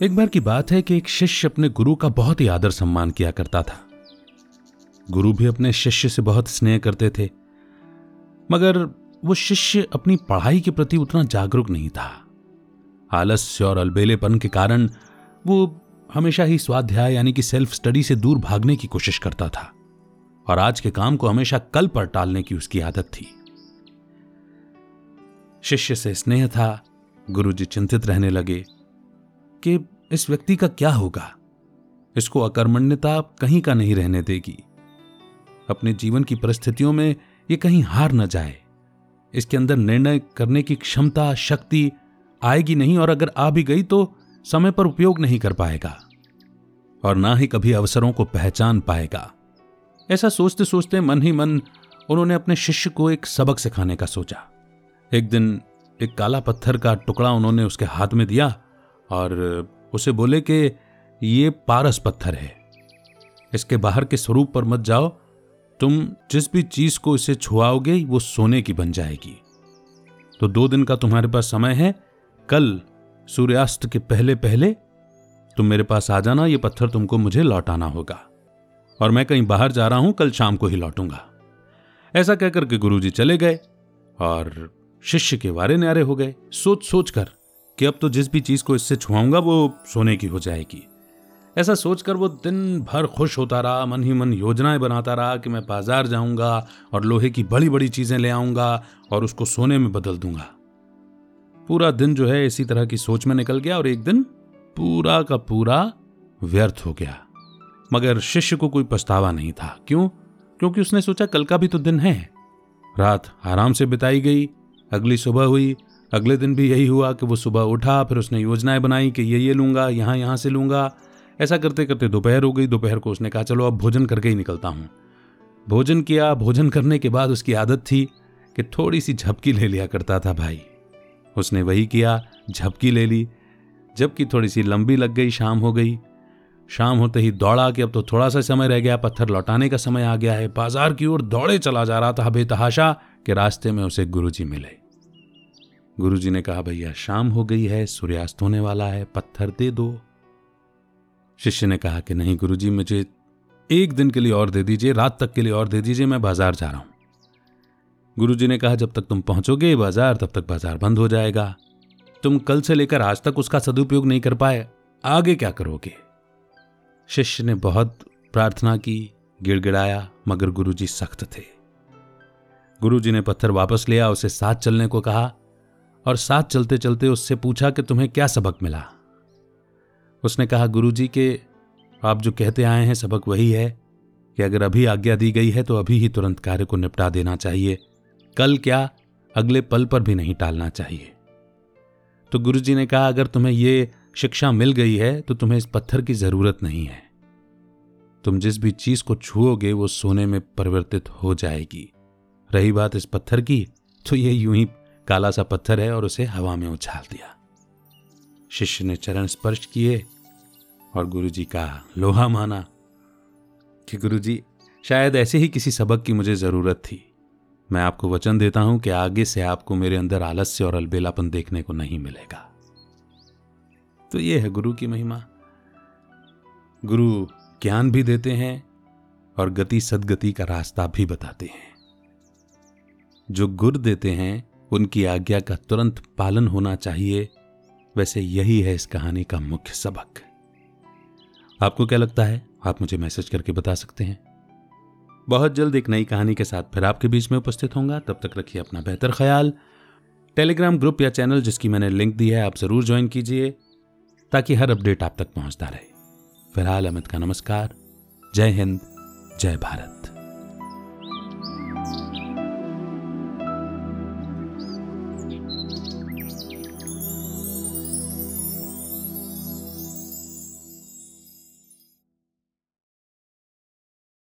एक बार की बात है कि एक शिष्य अपने गुरु का बहुत ही आदर सम्मान किया करता था। गुरु भी अपने शिष्य से बहुत स्नेह करते थे, मगर वो शिष्य अपनी पढ़ाई के प्रति उतना जागरूक नहीं था। आलस्य और अलबेलेपन के कारण वो हमेशा ही स्वाध्याय यानी कि सेल्फ स्टडी से दूर भागने की कोशिश करता था, और आज के काम को हमेशा कल पर टालने की उसकी आदत थी। शिष्य से स्नेह था, गुरुजी चिंतित रहने लगे कि इस व्यक्ति का क्या होगा? इसको अकर्मण्यता कहीं का नहीं रहने देगी। अपने जीवन की परिस्थितियों में ये कहीं हार न जाए। इसके अंदर निर्णय करने की क्षमता, शक्ति आएगी नहीं और अगर आ भी गई तो समय पर उपयोग नहीं कर पाएगा। और ना ही कभी अवसरों को पहचान पाएगा। ऐसा सोचते सोचते मन ही मन उन्होंने अपने शिष्य को एक सबक सिखाने का सोचा। एक दिन एक काला पत्थर का टुकड़ा उन्होंने उसके हाथ में दिया और उसे बोले कि ये पारस पत्थर है। इसके बाहर के स्वरूप पर मत जाओ। तुम जिस भी चीज़ को इसे छुआओगे, वो सोने की बन जाएगी। तो दो दिन का तुम्हारे पास समय है। कल सूर्यास्त के पहले पहले तुम मेरे पास आ जाना। ये पत्थर तुमको मुझे लौटाना होगा। और मैं कहीं बाहर जा रहा हूँ, कल शाम को ही लौटूँगा। ऐसा कहकर के गुरुजी चले गए और शिष्य के वारे न्यारे हो गए। सोच सोच कर कि अब तो जिस भी चीज़ को इससे छुआऊँगा, वो सोने की हो जाएगी। ऐसा सोचकर वो दिन भर खुश होता रहा, मन ही मन योजनाएँ बनाता रहा कि मैं बाज़ार जाऊँगा और लोहे की बड़ी बड़ी चीज़ें ले आऊँगा और उसको सोने में बदल दूँगा। पूरा दिन जो है, इसी तरह की सोच में निकल गया और एक दिन पूरा का पूरा व्यर्थ हो गया। मगर शिष्य को कोई पछतावा नहीं था। क्यों? क्योंकि उसने सोचा, कल का भी तो दिन है। रात आराम से बिताई गई, अगली सुबह हुई अगले दिन भी यही हुआ कि वो सुबह उठा, फिर उसने योजनाएँ बनाई कि ये ये लूँगा, यहाँ यहाँ से लूँगा। ऐसा करते करते दोपहर हो गई, दोपहर को उसने कहा, चलो, अब भोजन करके ही निकलता हूँ। भोजन किया, भोजन करने के बाद उसकी आदत थी कि थोड़ी सी झपकी ले लिया करता था भाई। उसने वही किया, झपकी ले ली, जबकि थोड़ी सी लंबी लग गई, शाम हो गई। शाम होते ही दौड़ा कि अब तो थोड़ा सा समय रह गया, पत्थर लौटाने का समय आ गया है। बाज़ार की ओर दौड़े चला जा रहा था बेतहाशा कि रास्ते में उसे गुरुजी मिले। गुरुजी ने कहा, भैया, शाम हो गई है, सूर्यास्त होने वाला है, पत्थर दे दो। शिष्य ने कहा कि नहीं गुरुजी, मुझे एक दिन के लिए और दे दीजिए, रात तक के लिए और दे दीजिए, मैं बाज़ार जा रहा हूँ। गुरुजी ने कहा, जब तक तुम पहुंचोगे बाज़ार, तब तक बाज़ार बंद हो जाएगा। तुम कल से लेकर आज तक उसका सदुपयोग नहीं कर पाए। आगे क्या करोगे? शिष्य ने बहुत प्रार्थना की, गिड़गिड़ाया, मगर गुरुजी सख्त थे। गुरुजी ने पत्थर वापस लिया उसे साथ चलने को कहा और साथ चलते चलते उससे पूछा कि तुम्हें क्या सबक मिला? उसने कहा, गुरुजी के आप जो कहते आए हैं, सबक वही है कि अगर अभी आज्ञा दी गई है तो अभी ही तुरंत कार्य को निपटा देना चाहिए। कल क्या अगले पल पर भी नहीं टालना चाहिए। तो गुरुजी ने कहा, अगर तुम्हें यह शिक्षा मिल गई है तो तुम्हें इस पत्थर की ज़रूरत नहीं है। तुम जिस भी चीज़ को छुओगे वो सोने में परिवर्तित हो जाएगी। रही बात इस पत्थर की तो ये यूँ ही काला सा पत्थर है और उसे हवा में उछाल दिया। शिष्य ने चरण स्पर्श किए और गुरुजी का लोहा माना कि गुरुजी, शायद ऐसे ही किसी सबक की मुझे ज़रूरत थी। मैं आपको वचन देता हूँ कि आगे से आपको मेरे अंदर आलस्य और अलबेलापन देखने को नहीं मिलेगा। तो ये है गुरु की महिमा। गुरु ज्ञान भी देते हैं और गति सदगति का रास्ता भी बताते हैं। जो गुर देते हैं उनकी आज्ञा का तुरंत पालन होना चाहिए। वैसे यही है इस कहानी का मुख्य सबक। आपको क्या लगता है? आप मुझे मैसेज करके बता सकते हैं। बहुत जल्द एक नई कहानी के साथ फिर आपके बीच में उपस्थित होऊँगा। तब तक रखिए अपना बेहतर ख्याल। टेलीग्राम ग्रुप या चैनल जिसकी मैंने लिंक दी है, आप ज़रूर ज्वाइन कीजिए, ताकि हर अपडेट आप तक पहुँचता रहे। फ़िलहाल अमित का नमस्कार। जय हिंद, जय भारत।